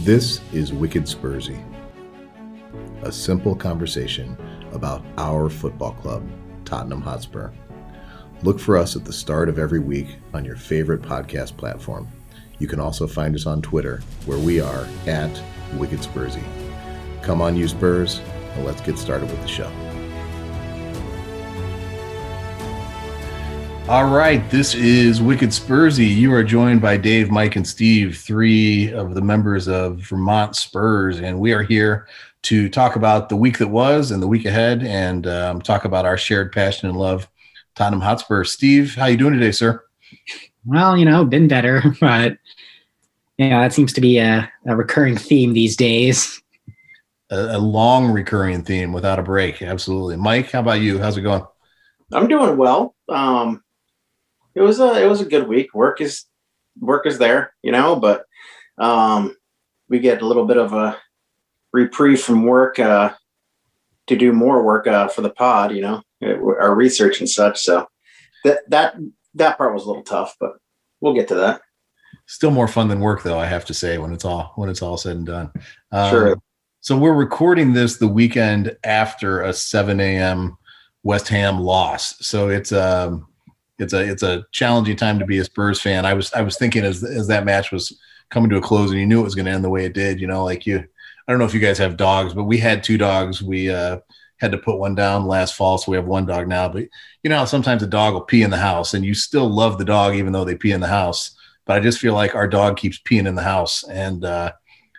This is Wicked Spursy, a simple conversation about our football club, Tottenham Hotspur. Look for us at the start of every week on your favorite podcast platform. You can also find us on Twitter, where we are at Wicked Spursy. Come on, you Spurs, and let's get started with the show. All right, this is Wicked Spursy. You are joined by Dave, Mike, and Steve, three of the members of Vermont Spurs, and we are here to talk about the week that was and the week ahead, and um, talk about our shared passion and love, Tottenham Hotspur. Steve, how you doing today, sir? Well, you know, been better, but yeah, that seems to be a, a recurring theme these days. A, a long recurring theme without a break. Absolutely, Mike. How about you? How's it going? I'm doing well. Um, it was a it was a good week. Work is work is there, you know, but um, we get a little bit of a reprieve from work uh, to do more work uh, for the pod, you know, our research and such. So that that that part was a little tough, but we'll get to that. Still more fun than work, though. I have to say when it's all when it's all said and done. Um, sure. So we're recording this the weekend after a 7 a.m. West Ham loss. So it's um it's a it's a challenging time to be a Spurs fan. I was I was thinking as as that match was coming to a close and you knew it was going to end the way it did. You know, like you, I don't know if you guys have dogs, but we had two dogs. We uh, had to put one down last fall, so we have one dog now. But you know, sometimes a dog will pee in the house, and you still love the dog even though they pee in the house. But I just feel like our dog keeps peeing in the house, and uh,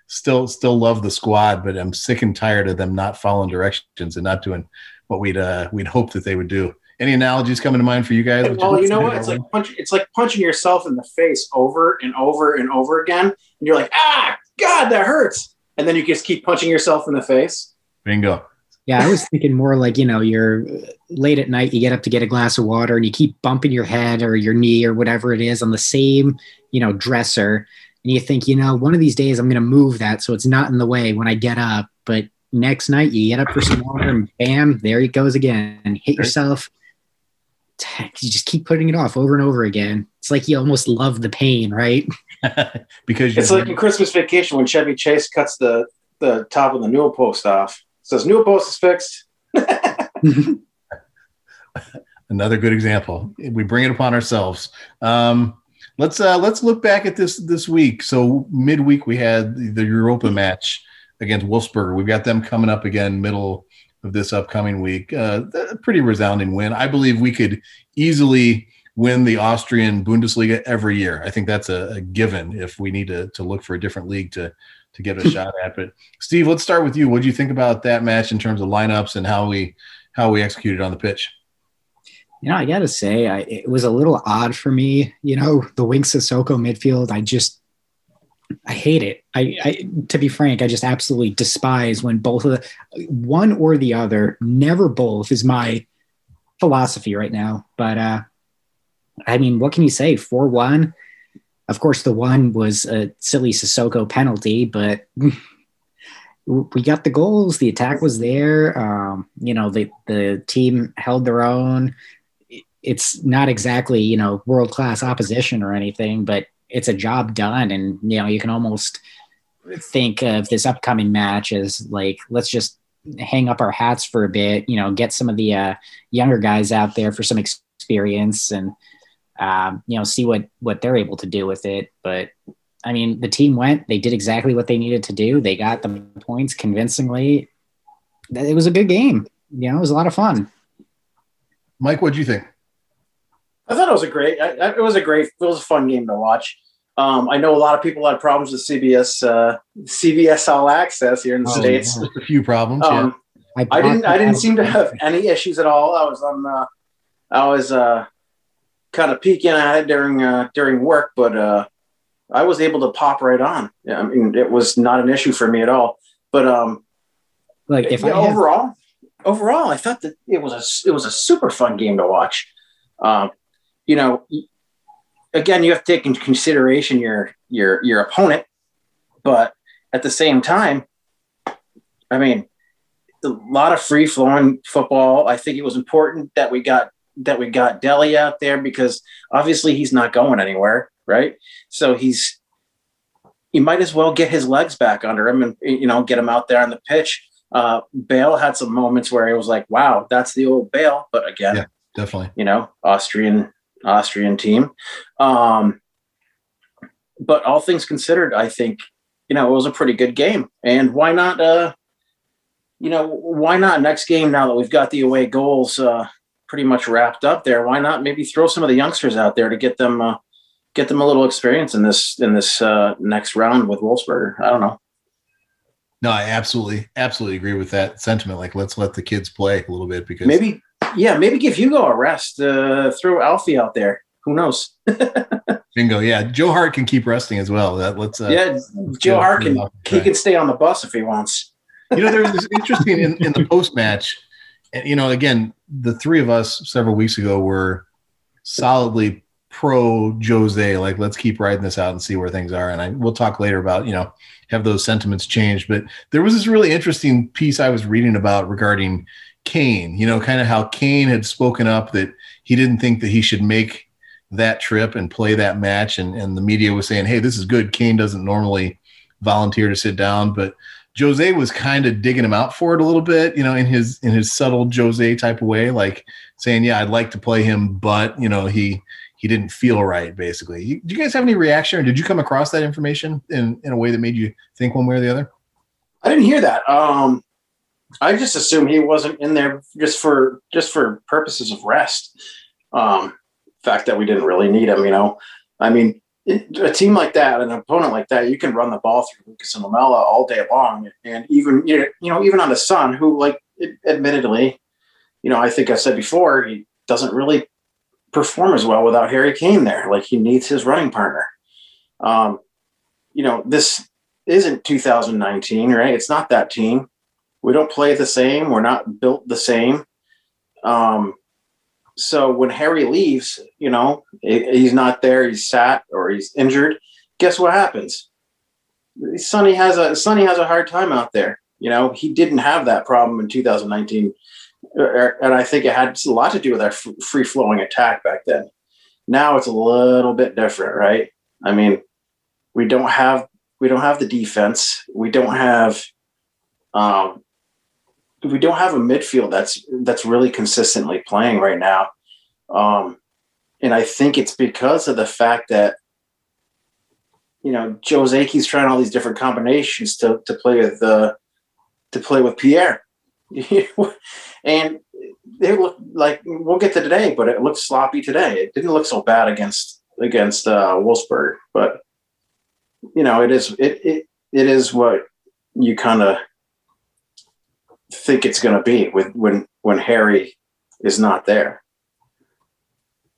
still still love the squad. But I'm sick and tired of them not following directions and not doing what we'd uh, we'd hoped that they would do. Any analogies coming to mind for you guys? Well, you know what? It's like punch, it's like punching yourself in the face over and over and over again, and you're like, ah, God, that hurts, and then you just keep punching yourself in the face. Bingo. Yeah, I was thinking more like you know, you're late at night, you get up to get a glass of water, and you keep bumping your head or your knee or whatever it is on the same you know dresser, and you think, you know, one of these days I'm going to move that so it's not in the way when I get up, but next night you get up for some water and bam, there it goes again. And hit yourself you just keep putting it off over and over again. It's like you almost love the pain, right? because it's like in Christmas Vacation when Chevy Chase cuts the the top of the newel post off. Says newel post is fixed. Another good example. We bring it upon ourselves. Um, let's uh, let's look back at this this week. So midweek we had the, the Europa match against Wolfsburg. We've got them coming up again middle of this upcoming week. Uh, a pretty resounding win. I believe we could easily win the Austrian Bundesliga every year. I think that's a, a given if we need to, to look for a different league to to get a shot at. But Steve, let's start with you. What do you think about that match in terms of lineups and how we how we executed on the pitch? You know, I got to say, I, it was a little odd for me. You know, the Winks Sissoko midfield. I just I hate it. I, I, to be frank, I just absolutely despise when both of the one or the other, never both is my philosophy right now. But uh I mean, what can you say? 4-1. Of course, the one was a silly Sissoko penalty, but we got the goals. The attack was there. Um, you know, the the team held their own. It's not exactly, you know, world class opposition or anything, but it's a job done and you know you can almost think of this upcoming match as like let's just hang up our hats for a bit you know get some of the uh, younger guys out there for some experience and um, you know see what what they're able to do with it. But i mean the team went they did exactly what they needed to do they got the points convincingly. It was a good game you know it was a lot of fun. Mike what do you think I thought it was a great. It was a great. It was a fun game to watch. Um, I know a lot of people had problems with CBS uh, CBS All Access here in the oh, states. A few problems. Um, yeah. I, I didn't. I didn't seem to have any issues at all. I was on. Uh, I was uh, kind of peeking at it during uh, during work, but uh, I was able to pop right on. Yeah, I mean, it was not an issue for me at all. But um, like if yeah, overall, overall, I thought that it was a it was a super fun game to watch. Um, you know, again, you have to take into consideration your your your opponent, but at the same time, I mean, a lot of free flowing football. I think it was important that we got that we got Dele out there because obviously he's not going anywhere, right? So he's you might as well get his legs back under him and you know get him out there on the pitch. Uh, Bale had some moments where it was like, "Wow, that's the old Bale," but again, yeah, definitely, you know, Austrian Austrian team. Um, but all things considered, I think you know it was a pretty good game, and why not? Uh, you know, why not next game now that we've got the away goals uh, pretty much wrapped up there? Why not maybe throw some of the youngsters out there to get them uh, get them a little experience in this in this uh, next round with Wolfsberger. I don't know. No, I absolutely absolutely agree with that sentiment. Like, let's let the kids play a little bit because maybe, yeah, maybe give Hugo a rest. Uh, throw Alfie out there. Who knows? Bingo. Yeah, Joe Hart can keep resting as well. That let's. Uh, yeah, Joe Hart can he can stay on the bus if he wants. you know, there's this interesting in, in the post match, and you know, again, the three of us several weeks ago were solidly pro Jose, like let's keep riding this out and see where things are. And I we'll talk later about, you know, have those sentiments changed. But there was this really interesting piece I was reading about regarding Kane, you know, kind of how Kane had spoken up that he didn't think that he should make that trip and play that match. And, and the media was saying, hey, this is good. Kane doesn't normally volunteer to sit down, but Jose was kind of digging him out for it a little bit, you know, in his in his subtle Jose type of way, like saying, "Yeah, I'd like to play him, but you know, he he didn't feel right, basically. Do you guys have any reaction, or did you come across that information in, in a way that made you think one way or the other? I didn't hear that. Um, I just assume he wasn't in there just for just for purposes of rest. Um, fact that we didn't really need him, you know. I mean, a team like that, an opponent like that, you can run the ball through Lucas and Lamela all day long, and even you know, even on the Son, who like admittedly, you know, I think I said before, he doesn't really perform as well without Harry Kane there. Like he needs his running partner. Um, you know, this isn't 2019, right? It's not that team. We don't play the same. We're not built the same. Um, so when Harry leaves, you know, he's not there, he's sat or he's injured. Guess what happens? Sonny has a Sonny has a hard time out there. You know, he didn't have that problem in 2019 and I think it had a lot to do with our free flowing attack back then. Now it's a little bit different, right? I mean, we don't have we don't have the defense. We don't have um, we don't have a midfield that's that's really consistently playing right now. Um, and I think it's because of the fact that you know Jose keeps trying all these different combinations to to play with uh, to play with Pierre and it looked like we'll get to today, but it looked sloppy today. It didn't look so bad against against uh, Wolfsburg, but you know, it is it it, it is what you kind of think it's going to be with when when Harry is not there.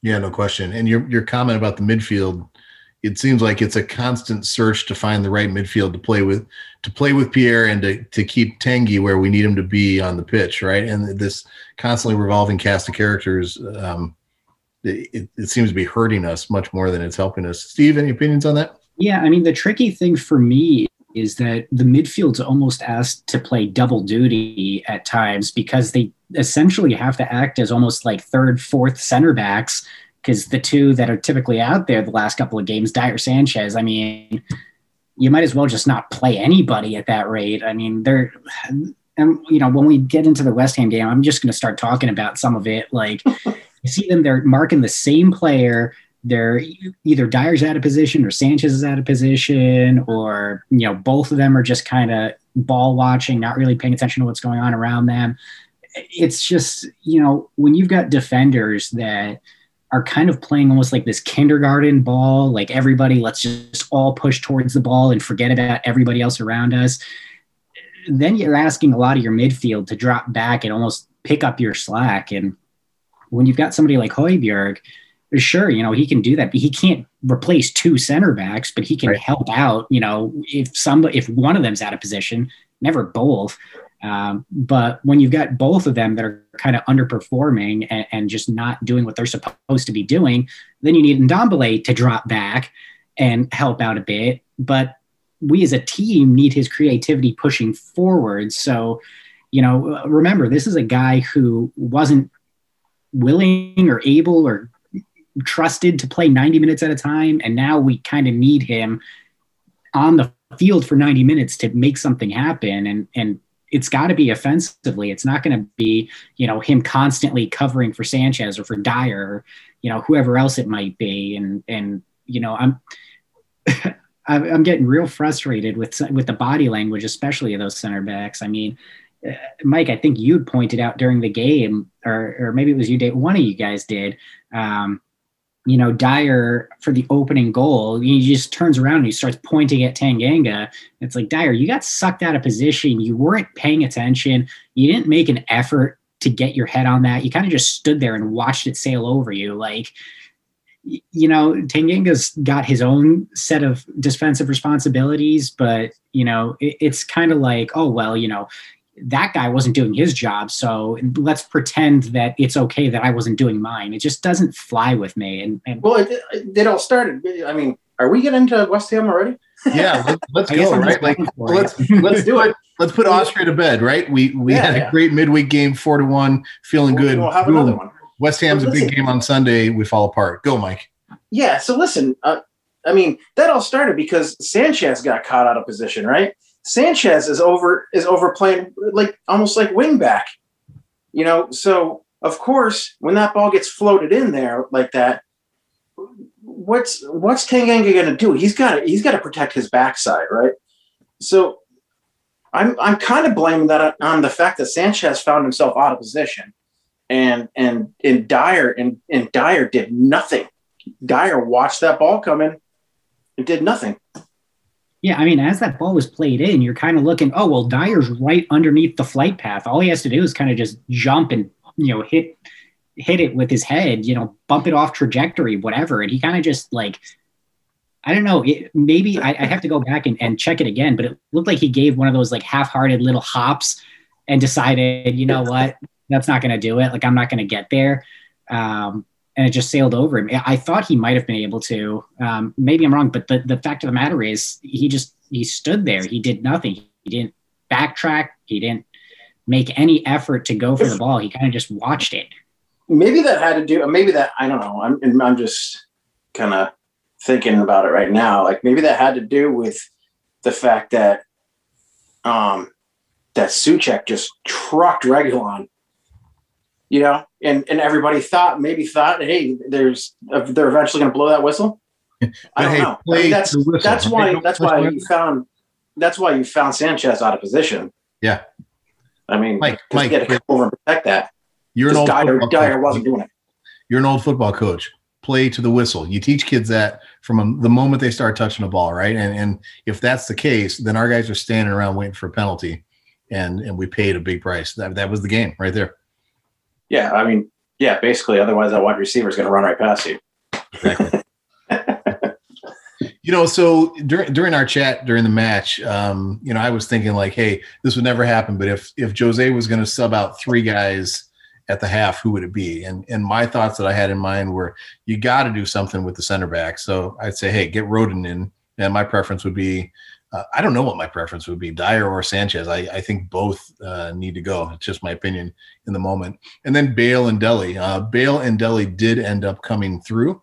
Yeah, no question. And your your comment about the midfield it seems like it's a constant search to find the right midfield to play with to play with Pierre and to, to keep Tanguy where we need him to be on the pitch, right? And this constantly revolving cast of characters, um, it, it seems to be hurting us much more than it's helping us. Steve, any opinions on that? Yeah, I mean the tricky thing for me is that the midfield's almost asked to play double duty at times because they essentially have to act as almost like third, fourth center backs because the two that are typically out there the last couple of games, Dier Sanchez, I mean, you might as well just not play anybody at that rate. I mean, they're, and you know, when we get into the West Ham game, I'm just going to start talking about some of it. Like, you see them, they're marking the same player. They're either Dier's out of position or Sanchez is out of position, or, you know, both of them are just kind of ball watching, not really paying attention to what's going on around them. It's just, you know, when you've got defenders that, are kind of playing almost like this kindergarten ball, like everybody, let's just all push towards the ball and forget about everybody else around us. Then you're asking a lot of your midfield to drop back and almost pick up your slack. And when you've got somebody like Højbjerg, sure, you know, he can do that, but he can't replace two center backs, but he can right. help out, you know, if some if one of them's out of position, never both. Um, but when you've got both of them that are kind of underperforming and, and, just not doing what they're supposed to be doing, then you need Ndombele to drop back and help out a bit. But we as a team need his creativity pushing forward. So, you know, remember, this is a guy who wasn't willing or able or trusted to play 90 minutes at a time. And now we kind of need him on the field for 90 minutes to make something happen. And, and it's got to be offensively. It's not going to be, you know, him constantly covering for Sanchez or for Dier, or, you know, whoever else it might be. And, and, you know, I'm, I'm getting real frustrated with, with the body language, especially of those center backs. I mean, uh, Mike, I think you'd pointed out during the game, or, or maybe it was you, one of you guys did, um, you know, Dier for the opening goal, he just turns around and he starts pointing at Tanganga. It's like, Dier, you got sucked out of position. You weren't paying attention. You didn't make an effort to get your head on that. You kind of just stood there and watched it sail over you. Like, you know, Tanganga's got his own set of defensive responsibilities, but, you know, it, it's kind of like, oh, well, you know, that guy wasn't doing his job. So let's pretend that it's okay that I wasn't doing mine. It just doesn't fly with me. And, and well, it, it, all started. I mean, are we getting into West Ham already? Yeah, let's, let's go. Right, like let's let's do it. Let's put Austria to bed. Right? We we yeah, had yeah. a great midweek game, four to one, feeling we'll, good. We'll have Boom. another one. West Ham's a big game on Sunday. We fall apart. Go, Mike. Yeah. So listen, uh, I mean, that all started because Sanchez got caught out of position, right? Sanchez is over is overplaying like almost like wing back. You know, so of course when that ball gets floated in there like that, what's what's Tanganga going to do? He's got to he's got to protect his backside, right? So I'm I'm kind of blaming that on the fact that Sanchez found himself out of position, and and and Dier and and Dier did nothing. Dier watched that ball come in and did nothing. Yeah, I mean, as that ball was played in, you're kind of looking, oh well, Dier's right underneath the flight path. All he has to do is kind of just jump and you know hit hit it with his head, you know, bump it off trajectory, whatever. And he kind of just like, I don't know, it, maybe I, I, have to go back and, and check it again, but it looked like he gave one of those like half-hearted little hops and decided, you know what, that's not going to do it. Like I'm not going to get there. Um, and it just sailed over him. I thought he might have been able to. Um, maybe I'm wrong, but the, the fact of the matter is, he just he stood there. He did nothing. He didn't backtrack. He didn't make any effort to go for the ball. He kind of just watched it. Maybe that had to do. Maybe that I don't know. I'm I'm just kind of thinking about it right now. Like maybe that had to do with the fact that um that Soucek just trucked Reguilón you know, and and everybody thought maybe thought, hey, there's they're eventually going to blow that whistle. I don't hey, know. I mean, that's that's why that's why you found that's why you found Sanchez out of position. Yeah, I mean, Mike, Mike, get to come over and protect that. You're an old Dier, Dier wasn't doing it. You're an old football coach. Play to the whistle. You teach kids that from a, the moment they start touching a ball, right? And and if that's the case, then our guys are standing around waiting for a penalty, and and we paid a big price. That that was the game right there. Yeah, I mean, yeah, basically. Otherwise, that wide receiver is going to run right past you. Exactly. you know, so during during our chat during the match, um, you know, I was thinking like, hey, this would never happen. But if if Jose was going to sub out three guys at the half, who would it be? And and my thoughts that I had in mind were, you got to do something with the center back. So I'd say, hey, get Rodon in, and my preference would be uh, I don't know what my preference would be, Dier or Sanchez. I, I think both uh, need to go. It's just my opinion in the moment. And then Bale and Dele. Uh, Bale and Dele did end up coming through,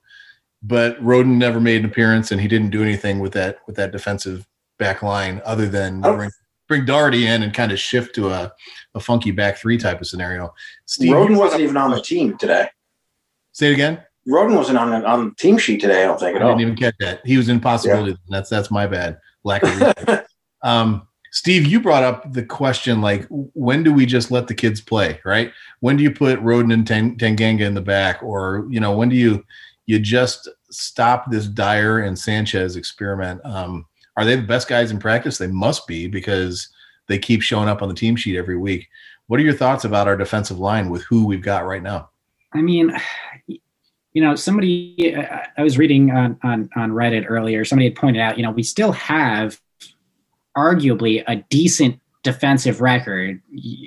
but Rodon never made an appearance, and he didn't do anything with that with that defensive back line other than oh. bring, bring Doherty in and kind of shift to a, a funky back three type of scenario. Steve, Rodon wasn't even on the team today. Say it again. Rodon wasn't on the, on the team sheet today. I don't think at I all. didn't even catch that. He was in possibility. Yeah. That's that's my bad lack of um, Steve, you brought up the question like, when do we just let the kids play, right? When do you put Rodon and Tanganga in the back, or you know, when do you you just stop this Dier and Sanchez experiment? Um, are they the best guys in practice? They must be because they keep showing up on the team sheet every week. What are your thoughts about our defensive line with who we've got right now? I mean, you know, somebody I was reading on, on, on Reddit earlier, somebody had pointed out, you know, we still have arguably a decent defensive record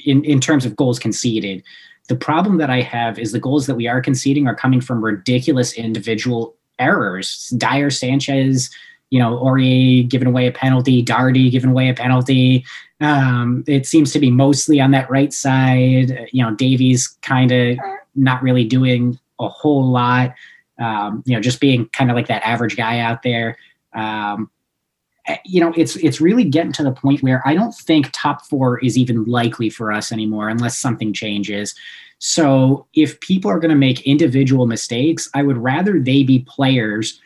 in, in terms of goals conceded. The problem that I have is the goals that we are conceding are coming from ridiculous individual errors. Dier Sanchez, you know, Aurier giving away a penalty, Doherty giving away a penalty. Um, it seems to be mostly on that right side. You know, Davies kind of not really doing a whole lot. Um, you know, just being kind of like that average guy out there. Um, eh, you know, it's it's really getting to the point where I don't think top four is even likely for us anymore unless something changes. So if people are going to make individual mistakes, I would rather they be players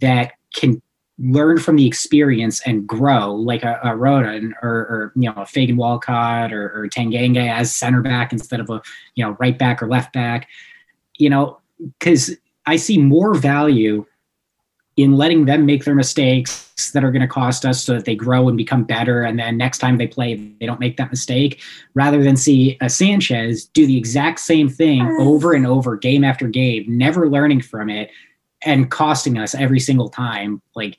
that can learn from the experience and grow like a, a or, or, you know a Fagan Walcott or, or Tanganga as center back instead of a you know right back or left back you know because I see more value in letting them make their mistakes that are going to cost us so that they grow and become better and then next time they play they don't make that mistake rather than see a Sanchez do the exact same thing over and over game after game never learning from it and costing us every single time. Like,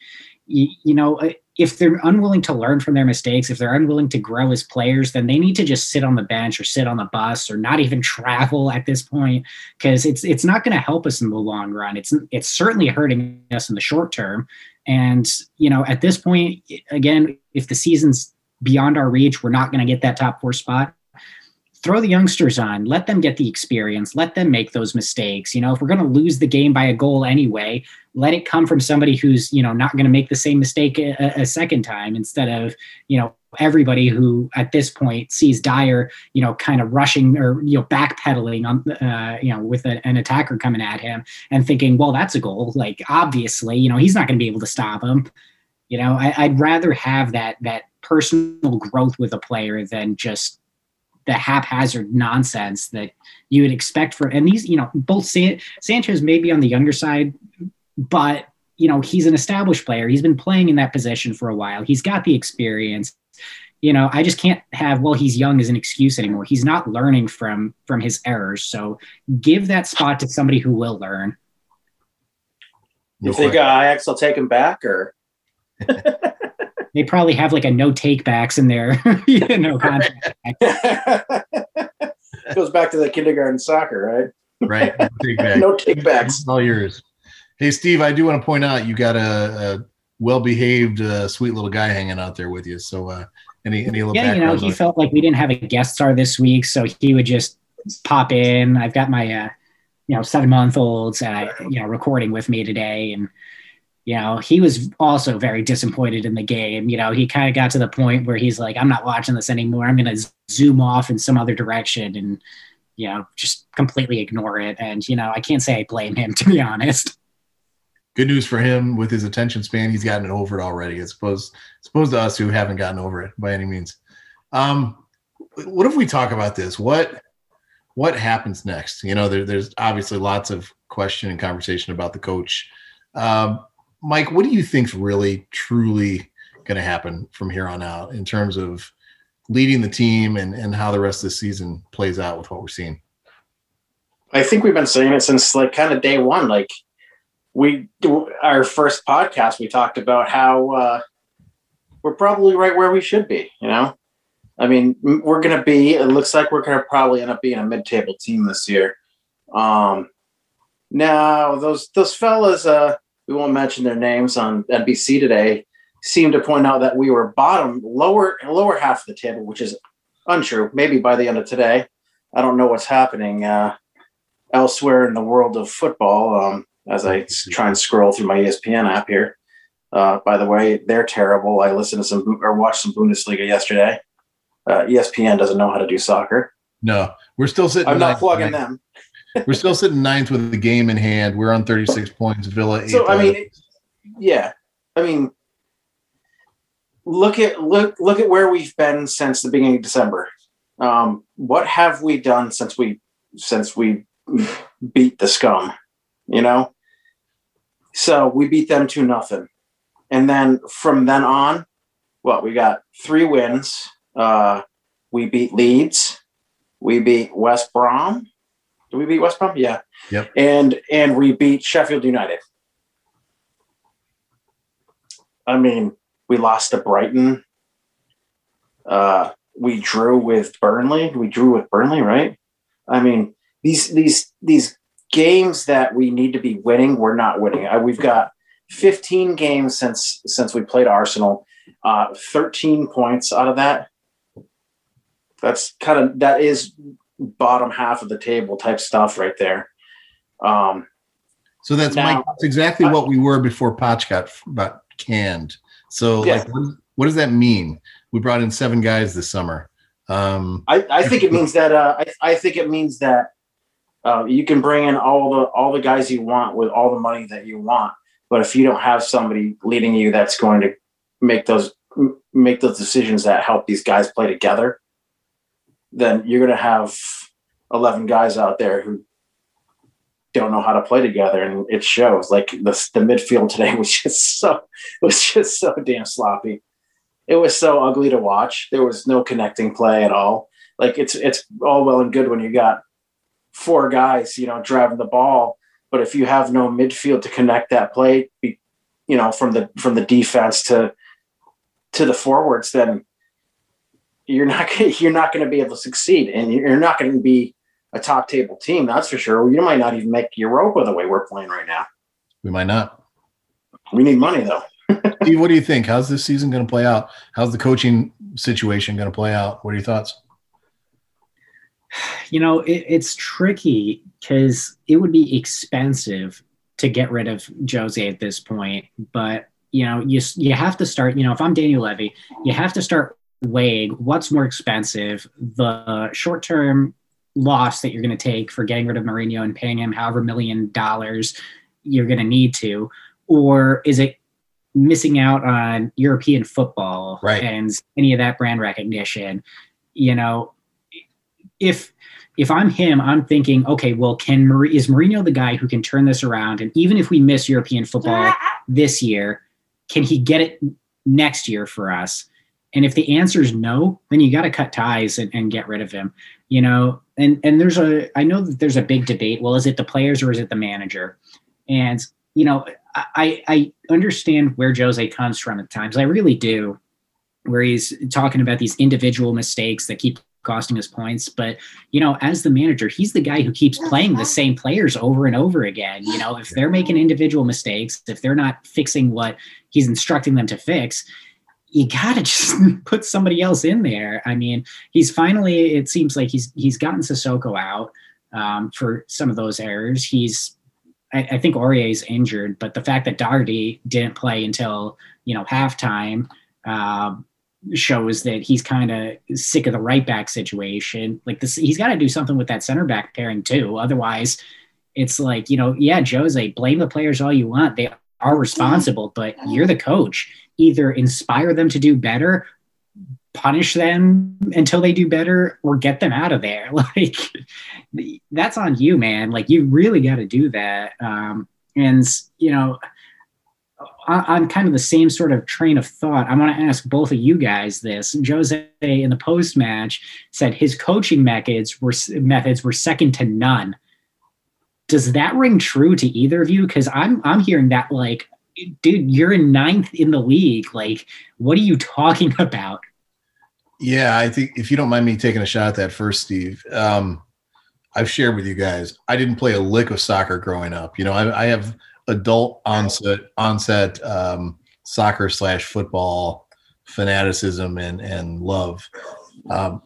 you, you know, if they're unwilling to learn from their mistakes, if they're unwilling to grow as players, then they need to just sit on the bench or sit on the bus or not even travel at this point because it's it's not going to help us in the long run. It's it's certainly hurting us in the short term. And you know, at this point, again, if the season's beyond our reach, we're not going to get that top four spot throw the youngsters on, let them get the experience, let them make those mistakes. You know, if we're going to lose the game by a goal anyway, let it come from somebody who's, you know, not going to make the same mistake a, a, second time instead of, you know, everybody who at this point sees Dier, you know, kind of rushing or, you know, backpedaling on, uh, you know, with a, an attacker coming at him and thinking, well, that's a goal. Like, obviously, you know, he's not going to be able to stop him. You know, I, I'd rather have that, that personal growth with a player than just the haphazard nonsense that you would expect for and these you know both San- Sanchez may be on the younger side but you know he's an established player. He's been playing in that position for a while. He's got the experience. You know i just can't have well he's young as an excuse anymore. He's not learning from from his errors. So give that spot to somebody who will learn. You think uh, Ajax will take him back or they probably have like a no take backs in there, you know, contract. Goes back to the kindergarten soccer, right? Right. No take backs. no take backs. All yours. Hey, Steve, I do want to point out you got a, a well-behaved, uh, sweet little guy hanging out there with you. So, uh, any any little yeah, you know, he felt like we didn't have a guest star this week, so he would just pop in. I've got my uh, you know seven month olds, uh, you know, recording with me today, and you know, he was also very disappointed in the game. You know, he kind of got to the point where he's like, I'm not watching this anymore. I'm going to zoom off in some other direction and, you know, just completely ignore it. And, you know, I can't say I blame him, to be honest. Good news for him with his attention span. He's gotten over it already, as opposed, as opposed to us who haven't gotten over it by any means. Um, what if we talk about this? What, what happens next? You know, there, there's obviously lots of question and conversation about the coach. Um, Mike, what do you think's really truly going to happen from here on out in terms of leading the team and, and how the rest of the season plays out with what we're seeing? I think we've been saying it since like kind of day one. Like we, our first podcast, we talked about how uh, we're probably right where we should be. You know, I mean, we're going to be. It looks like we're going to probably end up being a mid-table team this year. Um, now those those fellas, uh, we won't mention their names on NBC today, seemed to point out that we were bottom, lower, lower half of the table, which is untrue. Maybe by the end of today, I don't know what's happening uh, elsewhere in the world of football. Um, as I try and scroll through my ESPN app here. Uh, by the way, they're terrible. I listened to some or watched some Bundesliga yesterday. Uh, ESPN doesn't know how to do soccer. No, we're still sitting. I'm not plugging them. We're still sitting ninth with the game in hand. We're on 36 points. Villa. So I mean, yeah, I mean, look at look look at where we've been since the beginning of December. Um, what have we done since we since we beat the scum? You know, so we beat them to nothing, and then from then on, what we got three wins. Uh, we beat Leeds. We beat West Brom did we beat West Brom? Yeah. Yep. And and we beat Sheffield United. I mean, we lost to Brighton. Uh, we drew with Burnley. We drew with Burnley, right? I mean, these these these games that we need to be winning, we're not winning. Uh, we've got 15 games since since we played Arsenal. Uh, 13 points out of that. That's kind of that is bottom half of the table type stuff right there. Um, so that's now, Mike. That's exactly I, what we were before Potch got, got canned. So, yeah. like, what, what, does that mean? We brought in seven guys this summer. Um, I, I think it means that. Uh, I, I think it means that uh, you can bring in all the all the guys you want with all the money that you want, but if you don't have somebody leading you that's going to make those make those decisions that help these guys play together, then you're going to have 11 guys out there who don't know how to play together and it shows. Like the, the midfield today was just so was just so damn sloppy. It was so ugly to watch. There was no connecting play at all. Like it's it's all well and good when you got four guys you know driving the ball but if you have no midfield to connect that play you know from the from the defense to to the forwards then you're not you're not going to be able to succeed and you're not going to be a top table team, that's for sure. You might not even make Europa the way we're playing right now. We might not. We need money though. Steve, what do you think? How's this season going to play out? How's the coaching situation going to play out? What are your thoughts? You know, it, it's tricky because it would be expensive to get rid of Jose at this point. But you know, you you have to start. You know, if I'm Daniel Levy, you have to start weighing what's more expensive: the short term loss that you're going to take for getting rid of Mourinho and paying him however million dollars you're going to need to, or is it missing out on European football right. and any of that brand recognition? You know, if if I'm him, I'm thinking, okay, well, can Mar- is Mourinho the guy who can turn this around? And even if we miss European football this year, can he get it next year for us? And if the answer is no, then you got to cut ties and, and, get rid of him. You know, and and there's a I know that there's a big debate. Well, is it the players or is it the manager? And you know, I I understand where Jose comes from at times. I really do, where he's talking about these individual mistakes that keep costing us points. But you know, as the manager, he's the guy who keeps playing the same players over and over again. You know, if they're making individual mistakes, if they're not fixing what he's instructing them to fix, you gotta just put somebody else in there. I mean, he's finally. It seems like he's he's gotten Sissoko out um, for some of those errors. He's, I, I think is injured, but the fact that Doherty didn't play until you know halftime uh, shows that he's kind of sick of the right back situation. Like this, he's got to do something with that center back pairing too. Otherwise, it's like you know, yeah, Jose, blame the players all you want. They are responsible, but you're the coach either inspire them to do better punish them until they do better or get them out of there like that's on you man like you really got to do that um, and you know on kind of the same sort of train of thought, I want to ask both of you guys this. Jose in the post match said his coaching methods were methods were second to none. Does that ring true to either of you? Because I'm I'm hearing that like dude, you're in ninth in the league. Like, what are you talking about? Yeah, I think if you don't mind me taking a shot at that first, Steve, um, I've shared with you guys, I didn't play a lick of soccer growing up. You know, I, I have adult onset onset um, soccer slash football fanaticism and and love. Um,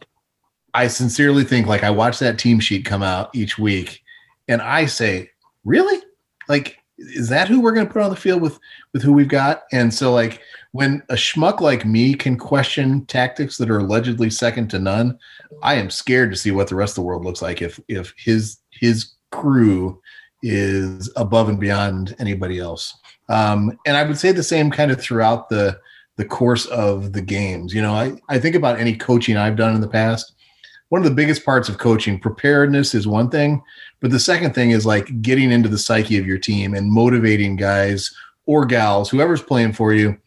I sincerely think like I watch that team sheet come out each week, and I say, really, like is that who we're going to put on the field with with who we've got? And so like when a schmuck like me can question tactics that are allegedly second to none, I am scared to see what the rest of the world looks like if if his his crew is above and beyond anybody else. Um, and I would say the same kind of throughout the the course of the games. You know, I, I think about any coaching I've done in the past. One of the biggest parts of coaching, preparedness is one thing, but the second thing is like getting into the psyche of your team and motivating guys or gals, whoever's playing for you,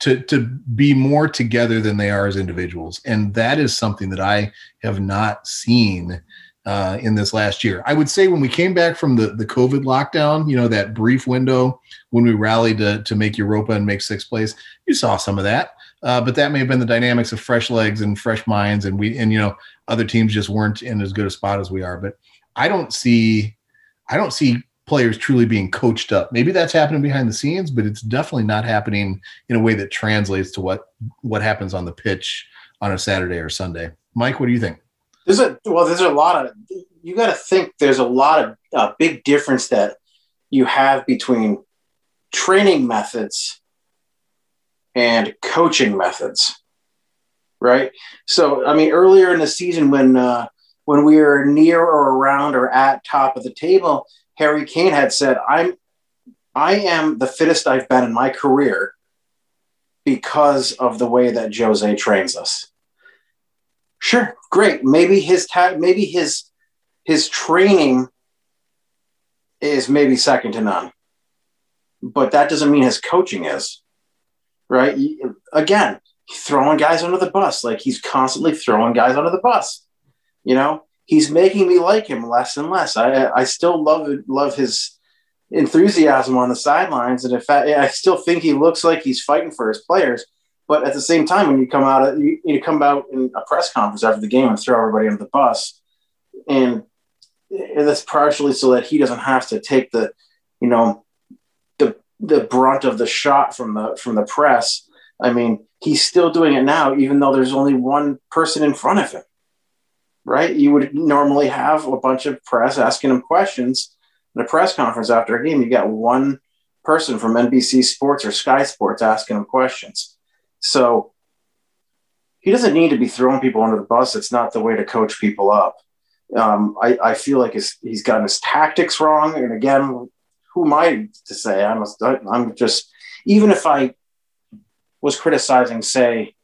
to to be more together than they are as individuals. And that is something that I have not seen uh, in this last year. I would say when we came back from the the COVID lockdown, you know, that brief window when we rallied to to make Europa and make sixth place, you saw some of that. Uh, but that may have been the dynamics of fresh legs and fresh minds, and we and you know other teams just weren't in as good a spot as we are. But I don't see, I don't see players truly being coached up. Maybe that's happening behind the scenes, but it's definitely not happening in a way that translates to what what happens on the pitch on a Saturday or Sunday. Mike, what do you think? There's a well, there's a lot of you got to think. There's a lot of uh, big difference that you have between training methods and coaching methods. Right. So, I mean, earlier in the season, when uh, when we were near or around or at top of the table, Harry Kane had said, "I'm I am the fittest I've been in my career because of the way that Jose trains us." Sure, great. Maybe his ta- maybe his his training is maybe second to none, but that doesn't mean his coaching is. Right? Again, throwing guys under the bus. Like he's constantly throwing guys under the bus. You know, he's making me like him less and less. I I still love love his enthusiasm on the sidelines, and in fact, I still think he looks like he's fighting for his players. But at the same time, when you come out, you, you come out in a press conference after the game and throw everybody under the bus, and that's partially so that he doesn't have to take the, you know, the the brunt of the shot from the from the press. I mean, he's still doing it now, even though there's only one person in front of him. Right? You would normally have a bunch of press asking him questions in a press conference after a game. You got one person from NBC Sports or Sky Sports asking him questions so he doesn't need to be throwing people under the bus. It's not the way to coach people up. Um, I, I, feel like he's gotten his tactics wrong. And again, who am I to say? I'm, a, I'm just, even if I was criticizing, say,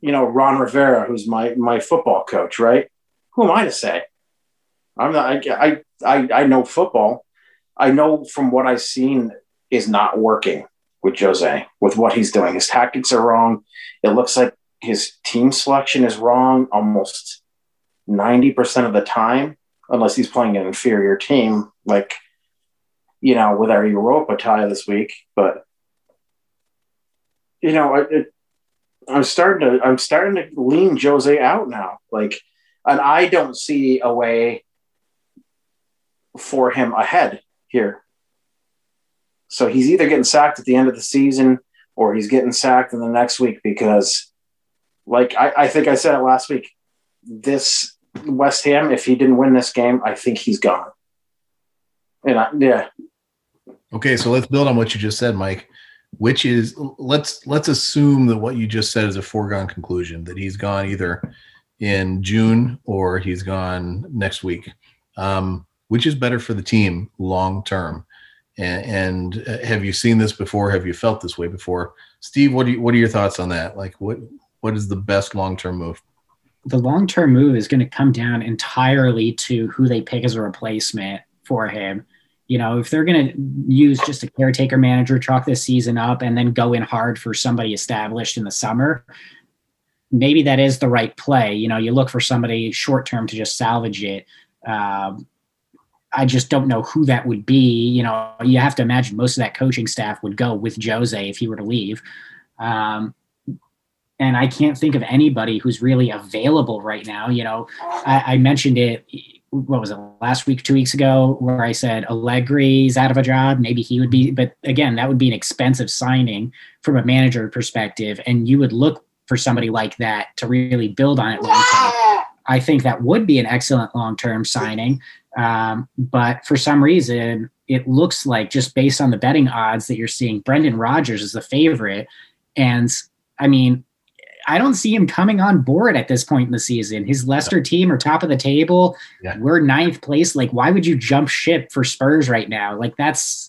you know, Ron Rivera, who's my, my football coach, right? Who am I to say? I'm not, I, I, I know football. I know from what I've seen is not working with Jose with what he's doing. His tactics are wrong. It looks like his team selection is wrong almost 90% of the time, unless he's playing an inferior team, like, you know, with our Europa tie this week. But, you know, it, I'm starting to, I'm starting to lean Jose out now. Like, and I don't see a way for him ahead here. So he's either getting sacked at the end of the season or he's getting sacked in the next week because, like I, I think I said it last week, this West Ham, if he didn't win this game, I think he's gone. And I, yeah. Okay, so let's build on what you just said, Mike. Which is let's let's assume that what you just said is a foregone conclusion that he's gone either in June or he's gone next week. Um, which is better for the team long term? And, and uh, have you seen this before? Have you felt this way before? Steve, what do you, what are your thoughts on that? Like what what is the best long term move? The long term move is going to come down entirely to who they pick as a replacement for him. You know, if they're going to use just a caretaker manager, chalk this season up, and then go in hard for somebody established in the summer, maybe that is the right play. You know, you look for somebody short term to just salvage it. Um, I just don't know who that would be. You know, you have to imagine most of that coaching staff would go with Jose if he were to leave. Um, and I can't think of anybody who's really available right now. You know, I, I, mentioned it. What was it last week, two weeks ago, where I said Allegri's out of a job. Maybe he would be, but again, that would be an expensive signing from a manager perspective, and you would look for somebody like that to really build on it long term. I think that would be an excellent long term signing. Um, but for some reason, it looks like just based on the betting odds that you're seeing, Brendan Rodgers is the favorite. And I mean, I don't see him coming on board at this point in the season. His Leicester team are top of the table. Yeah. We're ninth place. Like, why would you jump ship for Spurs right now? Like, that's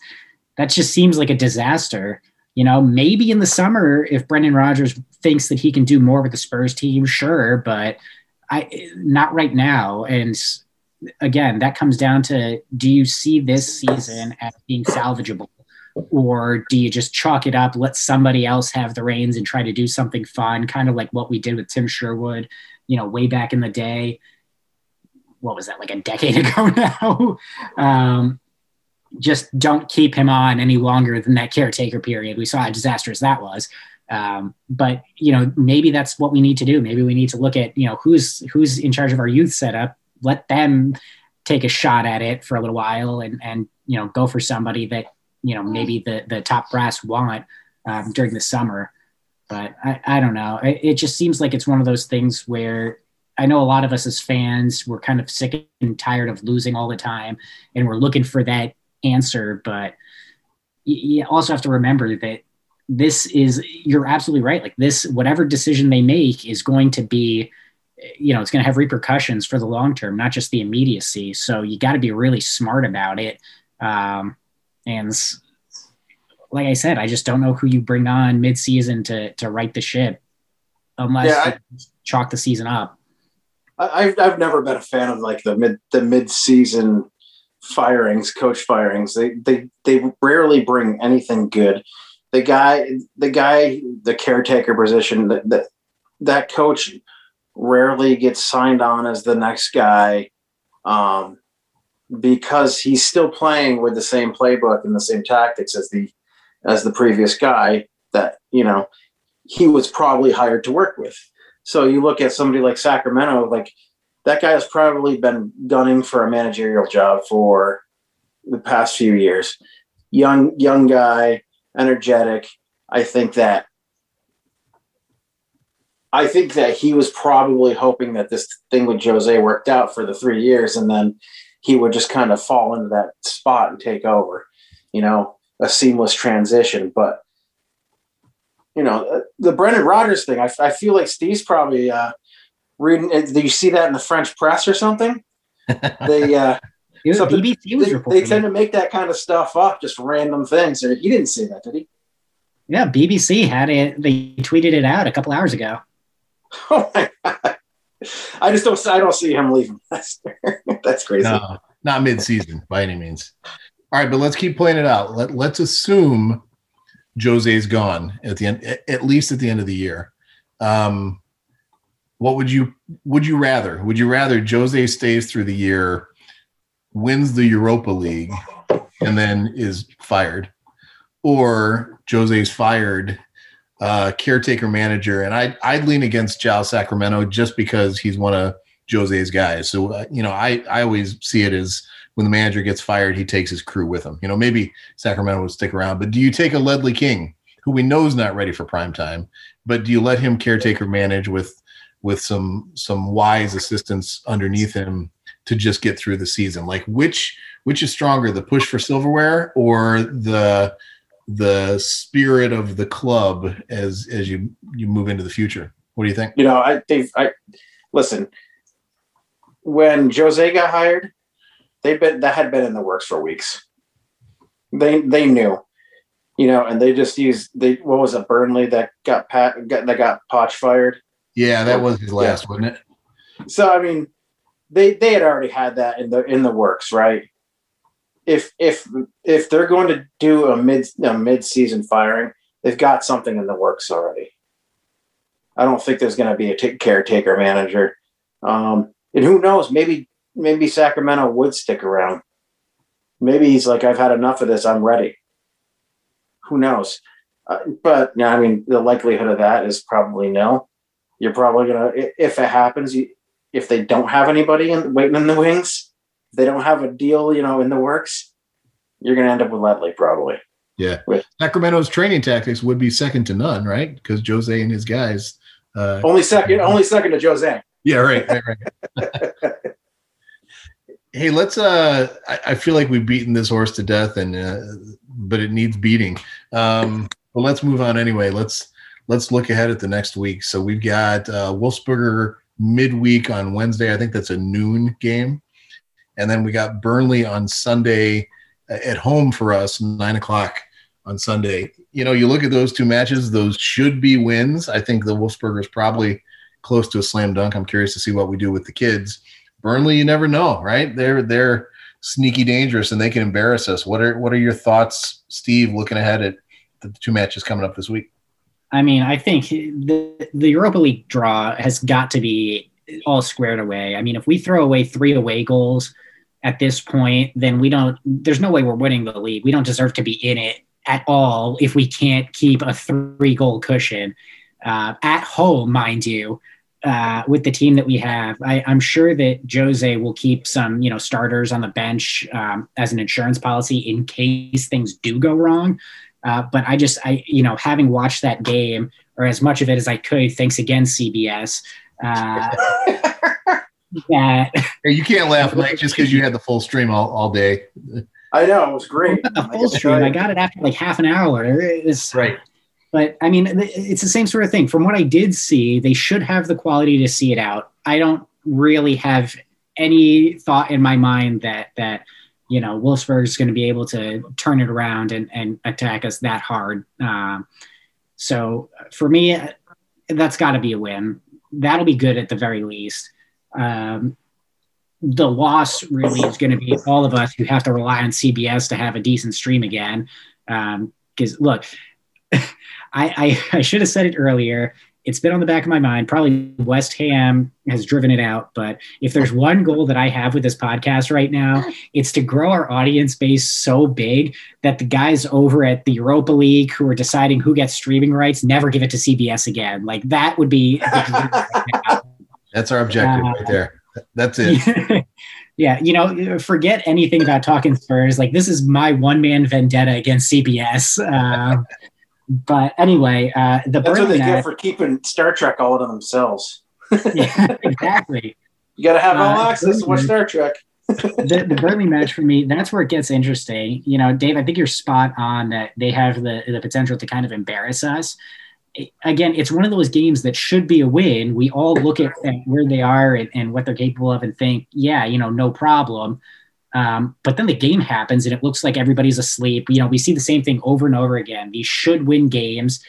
that just seems like a disaster. You know, maybe in the summer, if Brendan Rodgers thinks that he can do more with the Spurs team, sure, but I not right now. And again, that comes down to do you see this season as being salvageable? Or do you just chalk it up, let somebody else have the reins and try to do something fun, kind of like what we did with Tim Sherwood, you know, way back in the day? What was that, like a decade ago now? um, just don't keep him on any longer than that caretaker period. We saw how disastrous that was. Um, but you know, maybe that's what we need to do. Maybe we need to look at you know who's who's in charge of our youth setup let them take a shot at it for a little while and and you know go for somebody that you know maybe the the top brass want um, during the summer but I, I don't know it, it, just seems like it's one of those things where i know a lot of us as fans we're kind of sick and tired of losing all the time and we're looking for that answer but you, you also have to remember that this is you're absolutely right. Like this, whatever decision they make is going to be, you know, it's going to have repercussions for the long term, not just the immediacy. So you got to be really smart about it. Um, and like I said, I just don't know who you bring on midseason to to right the ship, unless Yeah, I- chalk the season up. I, I've I've never been a fan of like the mid the mid season firings, coach firings. They they they rarely bring anything good. The guy, the guy, the caretaker position, that that that coach rarely gets signed on as the next guy, um, because he's still playing with the same playbook and the same tactics as the as the previous guy. That you know he was probably hired to work with. So you look at somebody like Sacramento, like that guy has probably been gunning for a managerial job for the past few years. Young, young guy, energetic. I think that I think that he was probably hoping that this thing with Jose worked out for the three years, and then he would just kind of fall into that spot and take over. You know, a seamless transition. But you know, uh, the Brendan Rodgers thing. I, I feel like Steve's probably uh, reading. uh, Do you see that in the French press or something? They uh, It Something- BBC was they, reporting. they tend to make that kind of stuff up, just random things. He didn't say that, did he? yeah, BBC had it. They tweeted it out a couple hours ago. Oh my god! I just don't. I don't see him leaving Leicester. That's crazy. No, not mid-season by any means. All right, but let's keep playing it out. Let, let's assume Jose's gone at the end, at- least at the end of the year. Um, what would you would you rather? Would you rather Jose stays through the year, wins the Europa League, and then is fired, or Jose's fired, uh, caretaker manager? And I I'd lean against João Sacramento just because he's one of Jose's guys. So uh, you know, I I always see it as when the manager gets fired, he takes his crew with him. You know, maybe Sacramento would stick around, but do you take a Ledley King, who we know is not ready for prime time, but do you let him caretaker manage with with some some wise assistants underneath him to just get through the season? Like which which is stronger, the push for silverware or the the spirit of the club as as you you move into the future? What do you think? You know, I they I listen. When Jose got hired, they've been that had been in the works for weeks. They they knew, you know, and they just used they what was it Burnley that got Pat got, that got Potch fired. Yeah, that was his last, Yeah. wasn't it? So I mean, they they had already had that in the in the works, right? If if if they're going to do a mid a mid season firing, they've got something in the works already. I don't think there's going to be a t- caretaker manager, um, and who knows? Maybe maybe Sacramento would stick around. Maybe he's like, I've had enough of this. I'm ready. Who knows? Uh, but yeah, I mean, the likelihood of that is probably no. You're probably gonna, if it happens, you, if they don't have anybody in, waiting in the wings, they don't have a deal, you know, in the works, you're going to end up with Ledley probably. Yeah. With- Sacramento's training tactics would be second to none, right? Because Jose and his guys. Uh, Only second, only second to Jose. yeah, right, right, right. hey, let's. Uh, I, I feel like we've beaten this horse to death, and uh, but it needs beating. Um, but let's move on anyway. Let's let's look ahead at the next week. So we've got uh, Wolfsberger midweek on Wednesday. I think that's a noon game, and then we got Burnley on Sunday uh, at home for us, nine o'clock on Sunday. You know, you look at those two matches; those should be wins. I think the Wolfsberger is probably close to a slam dunk. I'm curious to see what we do with the kids. Burnley, you never know, right? They're they're sneaky dangerous and they can embarrass us. What are what are your thoughts, Steve, looking ahead at the two matches coming up this week? I mean, I think the the Europa League draw has got to be all squared away. I mean, if we throw away three away goals at this point, then we don't. There's no way we're winning the league. We don't deserve to be in it at all if we can't keep a three goal cushion uh, at home, mind you. Uh, with the team that we have, I, I'm sure that Jose will keep some, you know, starters on the bench um, as an insurance policy in case things do go wrong. Uh, but I just, I, you know, having watched that game or as much of it as I could, thanks again, CBS. Uh, that Hey, you can't laugh, Mike, just because you had the full stream all, all day. I know it was great. the I full gotta stream, I got it after like half an hour. It's, Right. but I mean, it's the same sort of thing. From what I did see, they should have the quality to see it out. I don't really have any thought in my mind that that you know Wolfsburg is going to be able to turn it around and, and attack us that hard. Um, so for me, that's got to be a win. That'll be good at the very least. Um, the loss really is going to be all of us who have to rely on CBS to have a decent stream again. Um, because um, look, I, I, I should have said it earlier. It's been on the back of my mind. Probably West Ham has driven it out. But if there's one goal that I have with this podcast right now, it's to grow our audience base so big that the guys over at the Europa League who are deciding who gets streaming rights never give it to CBS again. Like that would be. That's our objective uh, right there. That's it. yeah, you know, forget anything about talking Spurs. Like this is my one man vendetta against CBS. Uh, but anyway, uh, the that's what they get for keeping Star Trek all to themselves. yeah, exactly. You got to have all uh, access to watch Star Trek. the, the Burnley match for me, that's where it gets interesting. You know, Dave, I think you're spot on that they have the the potential to kind of embarrass us again, it's one of those games that should be a win. We all look at, at where they are and, and, what they're capable of and think, yeah, you know, no problem. Um, but then the game happens and it looks like everybody's asleep. You know, we see the same thing over and over again. These should win games.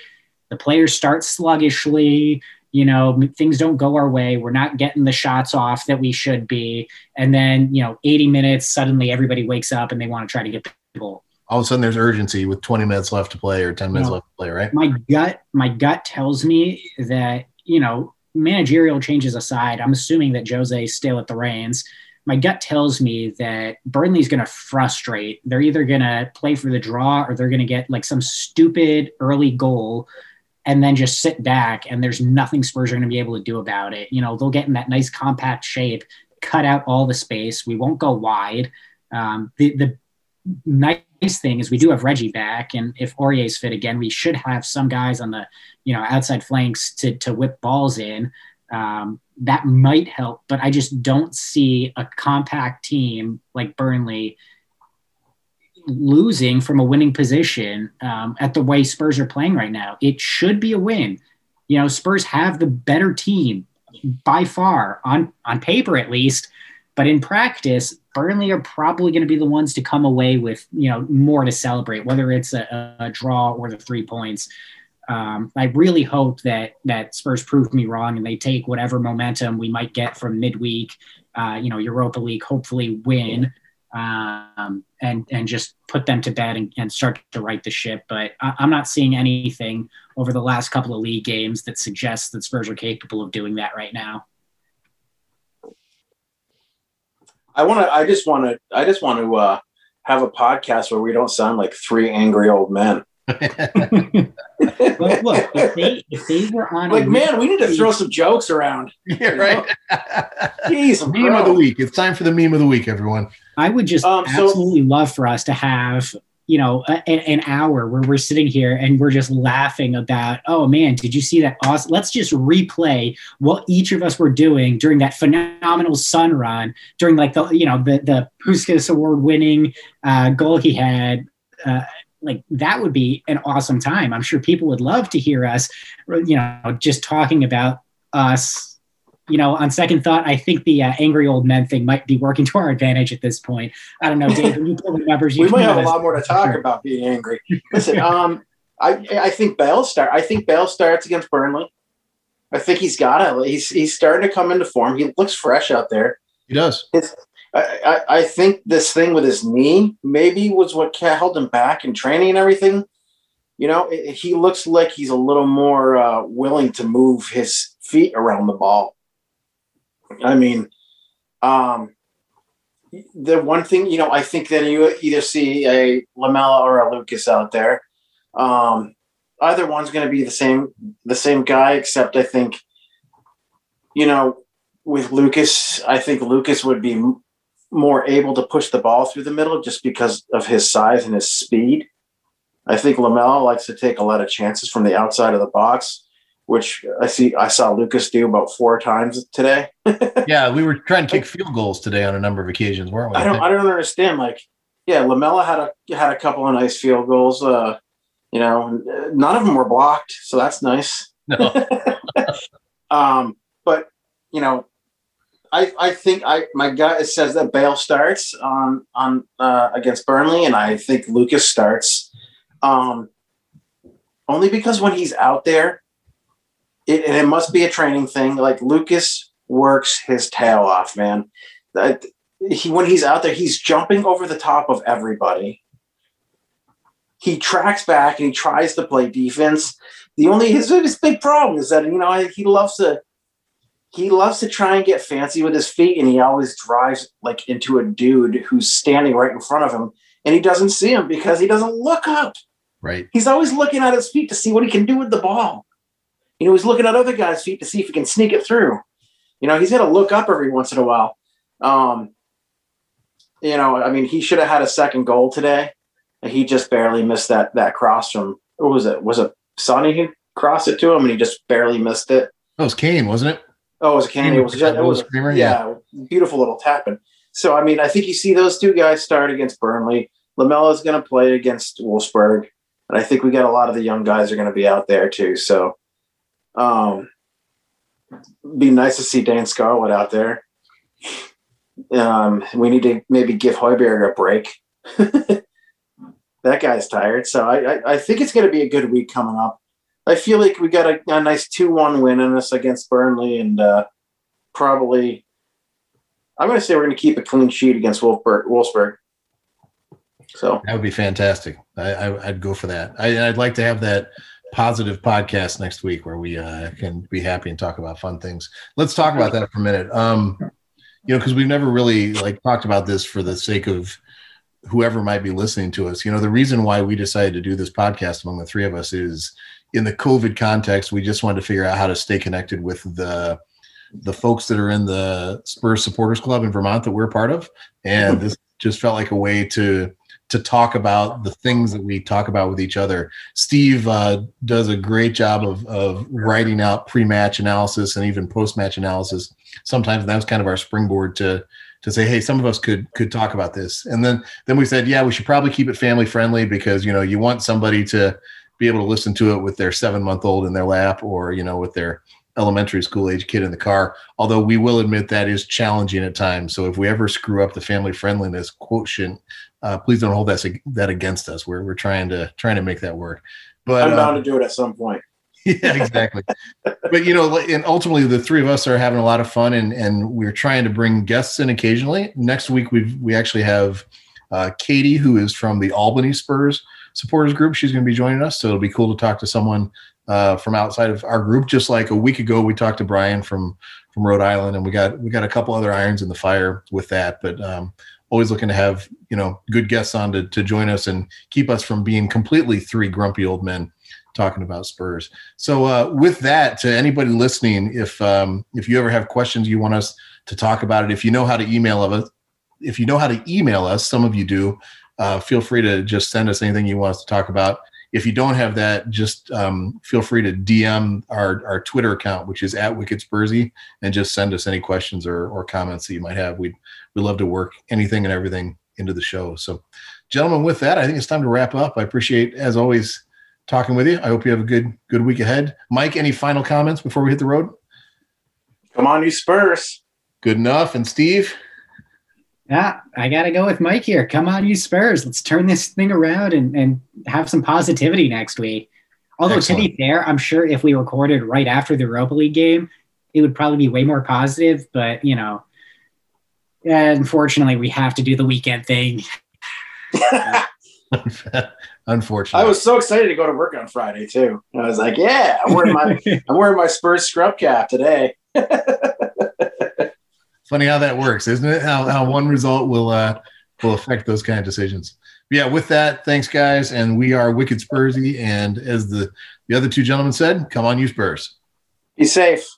The players start sluggishly. You know, things don't go our way. We're not getting the shots off that we should be. And then, you know, 80 minutes, suddenly everybody wakes up and they want to try to get the goal all of a sudden there's urgency with 20 minutes left to play or 10 minutes you know, left to play, right? My gut, my gut tells me that, you know, managerial changes aside, I'm assuming that Jose's still at the reins. My gut tells me that Burnley's going to frustrate. They're either going to play for the draw or they're going to get like some stupid early goal and then just sit back and there's nothing Spurs are going to be able to do about it. You know, they'll get in that nice compact shape, cut out all the space. We won't go wide. Um, the, the nice thing is we do have Reggie back, and if Aurier's fit again, we should have some guys on the you know outside flanks to to whip balls in. Um, that might help, but I just don't see a compact team like Burnley losing from a winning position um, at the way Spurs are playing right now. It should be a win. You know, Spurs have the better team by far on on paper at least, but in practice, Burnley are probably going to be the ones to come away with you know more to celebrate, whether it's a, a draw or the three points. Um, I really hope that that Spurs prove me wrong and they take whatever momentum we might get from midweek, uh, you know, Europa League, hopefully win, um, and and just put them to bed and, and start to right the ship. But I, I'm not seeing anything over the last couple of league games that suggests that Spurs are capable of doing that right now. I want to. I just want to. I just want to uh, have a podcast where we don't sound like three angry old men. well, look, if they, if they were on, like, man, we need to throw some jokes around. Yeah, right. Jeez, meme bro. of the week. It's time for the meme of the week, everyone. I would just um, absolutely so, love for us to have you know, a, an hour where we're sitting here and we're just laughing about, oh man, did you see that awesome? Let's just replay what each of us were doing during that phenomenal Son run, during like the, you know, the, the Puskas award winning uh, goal he had. Uh, like that would be an awesome time. I'm sure people would love to hear us, you know, just talking about us you know, on second thought, I think the uh, angry old men thing might be working to our advantage at this point. I don't know, Dave. You pull the numbers, we might have a lot more to talk sure. about being angry. Listen, um, I I think Bale start. I think Bale starts against Burnley. I think he's got it. He's he's starting to come into form. He looks fresh out there. He does. His, I, I, I think this thing with his knee maybe was what held him back in training and everything. You know, it, he looks like he's a little more uh, willing to move his feet around the ball. I mean, um, the one thing you know, I think that you either see a Lamela or a Lucas out there. Um, either one's going to be the same the same guy, except I think, you know, with Lucas, I think Lucas would be m- more able to push the ball through the middle just because of his size and his speed. I think Lamela likes to take a lot of chances from the outside of the box which I see I saw Lucas do about four times today. yeah, we were trying to kick field goals today on a number of occasions, weren't we? I don't I don't understand. Like, yeah, Lamela had a had a couple of nice field goals. Uh, You know, none of them were blocked, so that's nice. No. um, but you know, I I think I my gut says that Bale starts on on uh, against Burnley, and I think Lucas starts. Um, only because when he's out there, it, and it must be a training thing. Like Lucas works his tail off, man. That he when he's out there, he's jumping over the top of everybody. He tracks back and he tries to play defense. The only his, his big problem is that you know he loves to he loves to try and get fancy with his feet, and he always drives like into a dude who's standing right in front of him, and he doesn't see him because he doesn't look up. Right. He's always looking at his feet to see what he can do with the ball. You know, he's looking at other guys' feet to see if he can sneak it through. You know, he's got to look up every once in a while. Um, you know, I mean, he should have had a second goal today, and he just barely missed that that cross from. What was it? Was it Sonny who crossed it to him, and he just barely missed it? That was Kane, wasn't it? Oh, it was Kane. It was, it was, it was yeah, yeah, beautiful little tapping. So, I mean, I think you see those two guys start against Burnley. Lamela's going to play against Wolfsburg, and I think we got a lot of the young guys are going to be out there too. So, um, be nice to see Dane Scarlett out there. Um, we need to maybe give Højbjerg a break. that guy's tired. So I, I, I think it's going to be a good week coming up. I feel like we got a, a nice 2 1 win in us against Burnley and uh, probably, I'm going to say we're going to keep a clean sheet against Wolfsburg. Wolfsburg. So that would be fantastic. I, I, would go for that. I, I'd like to have that positive podcast next week where we uh, can be happy and talk about fun things. Let's talk about that for a minute. Um, you know, because we've never really like talked about this for the sake of whoever might be listening to us. You know, the reason why we decided to do this podcast among the three of us is in the COVID context. We just wanted to figure out how to stay connected with the the folks that are in the Spurs Supporters Club in Vermont that we're part of, and this just felt like a way to to talk about the things that we talk about with each other. Steve uh, does a great job of, of writing out pre-match analysis and even post-match analysis. Sometimes that was kind of our springboard to to say, hey, some of us could could talk about this. And then then we said, yeah, we should probably keep it family friendly because you know you want somebody to be able to listen to it with their seven month old in their lap or you know with their elementary school age kid in the car. Although we will admit that is challenging at times. So if we ever screw up the family friendliness quotient, uh, please don't hold that that against us. We're we're trying to trying to make that work. But I'm bound uh, to do it at some point. yeah, exactly. but you know, and ultimately, the three of us are having a lot of fun, and and we're trying to bring guests in occasionally. Next week, we we actually have uh, Katie, who is from the Albany Spurs supporters group. She's going to be joining us, so it'll be cool to talk to someone uh, from outside of our group. Just like a week ago, we talked to Brian from from Rhode Island, and we got we got a couple other irons in the fire with that. But um, always looking to have you know good guests on to, to join us and keep us from being completely three grumpy old men talking about Spurs. So uh, with that, to anybody listening, if um, if you ever have questions you want us to talk about it, if you know how to email us, if you know how to email us, some of you do, uh, feel free to just send us anything you want us to talk about. If you don't have that, just um, feel free to DM our, our Twitter account, which is at Wicked Spursy, and just send us any questions or, or comments that you might have. We'd, we'd love to work anything and everything into the show. So, gentlemen, with that, I think it's time to wrap up. I appreciate, as always, talking with you. I hope you have a good good week ahead. Mike, any final comments before we hit the road? Come on, you Spurs. Good enough. And Steve? Yeah, I got to go with Mike here. Come on, you Spurs. Let's turn this thing around and, and have some positivity next week. Although, Excellent. to be fair, I'm sure if we recorded right after the Europa League game, it would probably be way more positive. But, you know, unfortunately, we have to do the weekend thing. Unfortunately, I was so excited to go to work on Friday too. I was like, "Yeah, I'm wearing my I'm wearing my Spurs scrub cap today." Funny how that works, isn't it? How, how one result will uh, will affect those kind of decisions. But yeah, with that, thanks guys, and we are Wicked Spursy, and as the the other two gentlemen said, come on, you Spurs. Be safe.